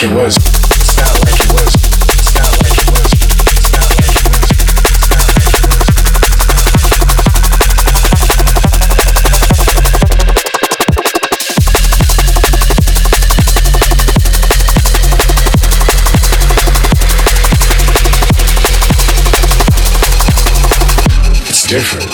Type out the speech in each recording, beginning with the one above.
like it was. It's different.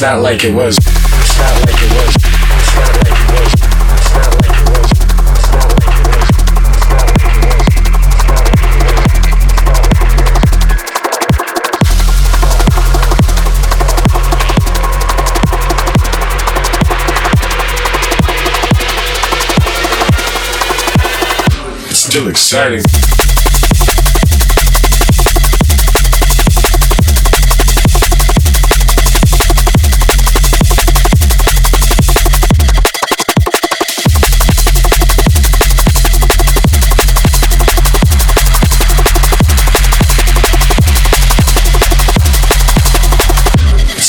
It's not like it was. It's not like it was. It's not like it was. Still exciting.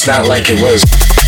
It's not like it was.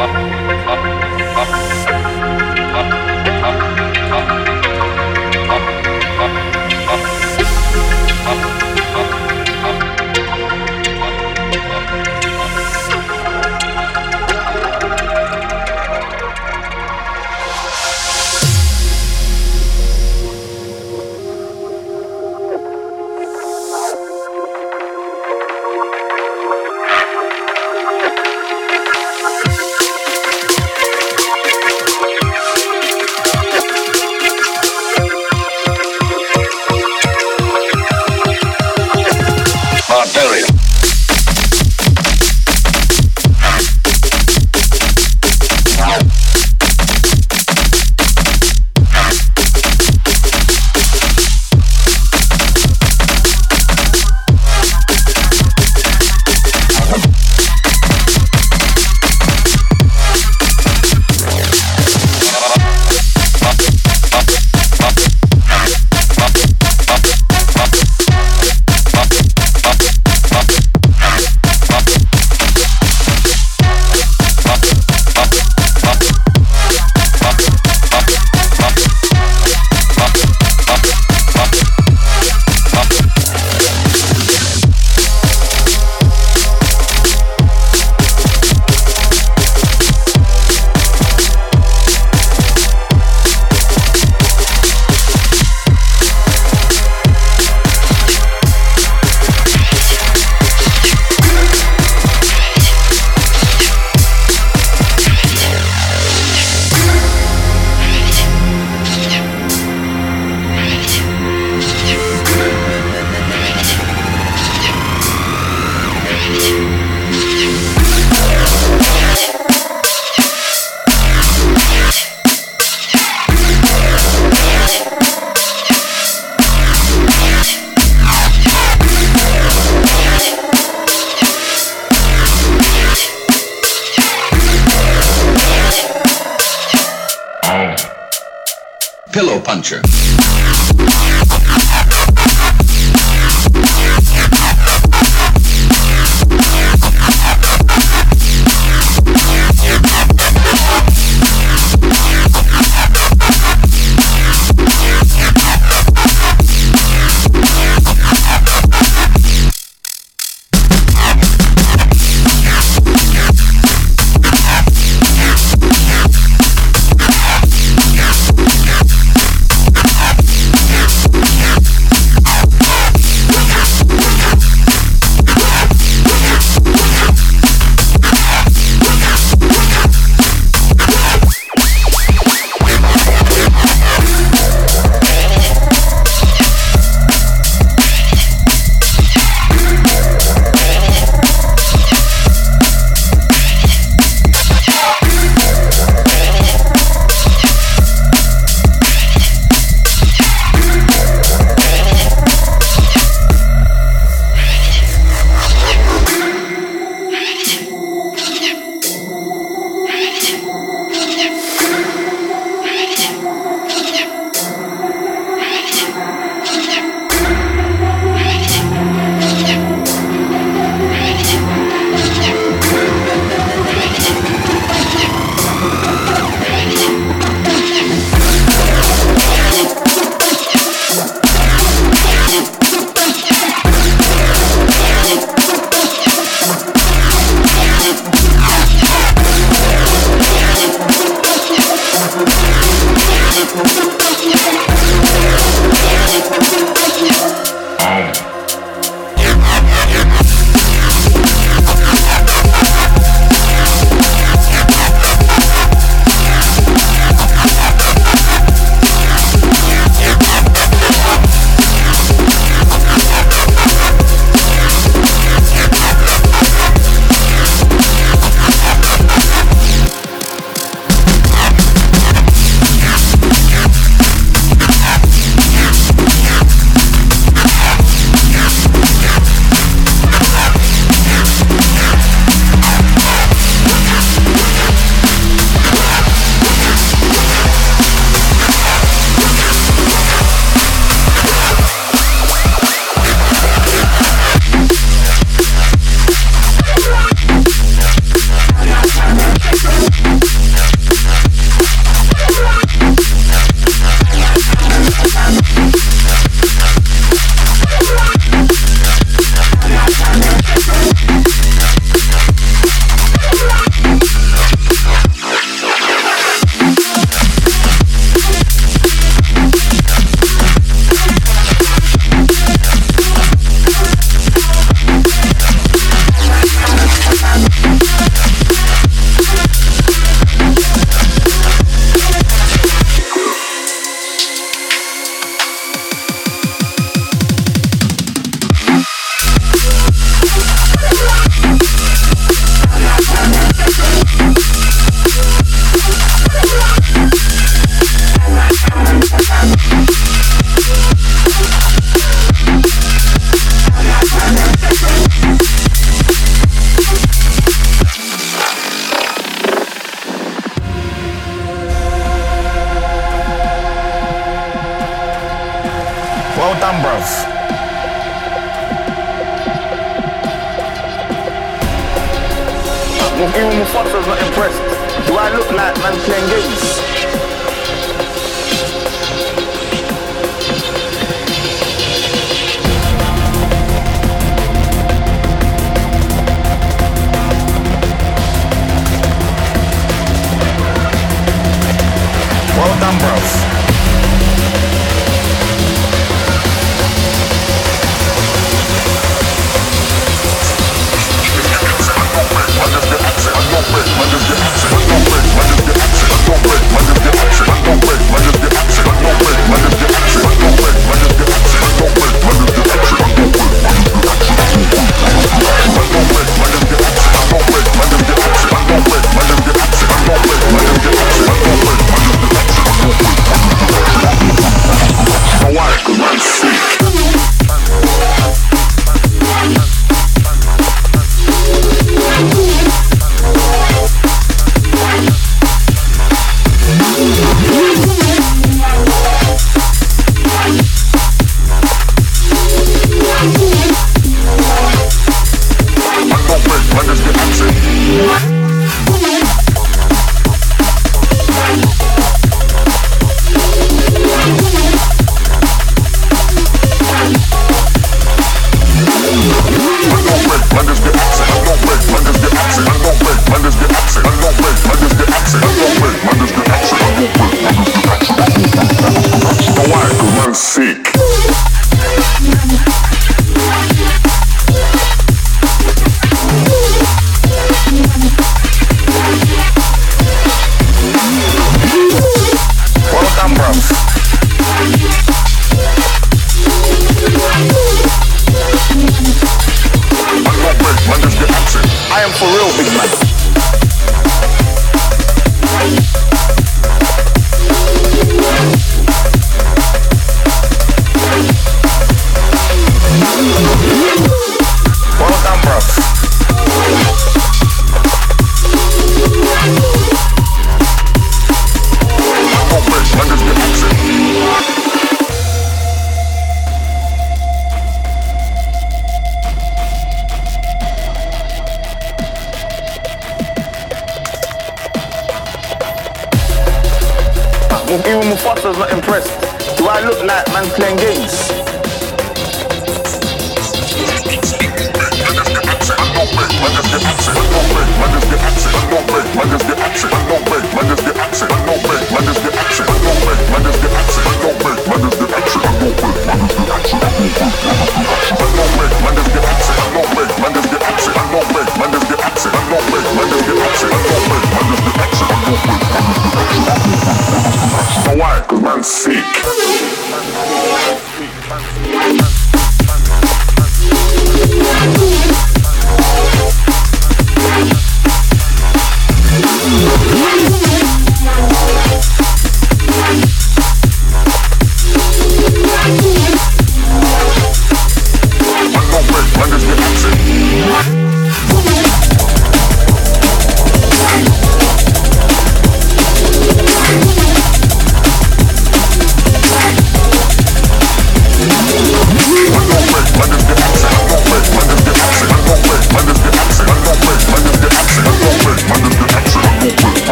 Música pillow puncher.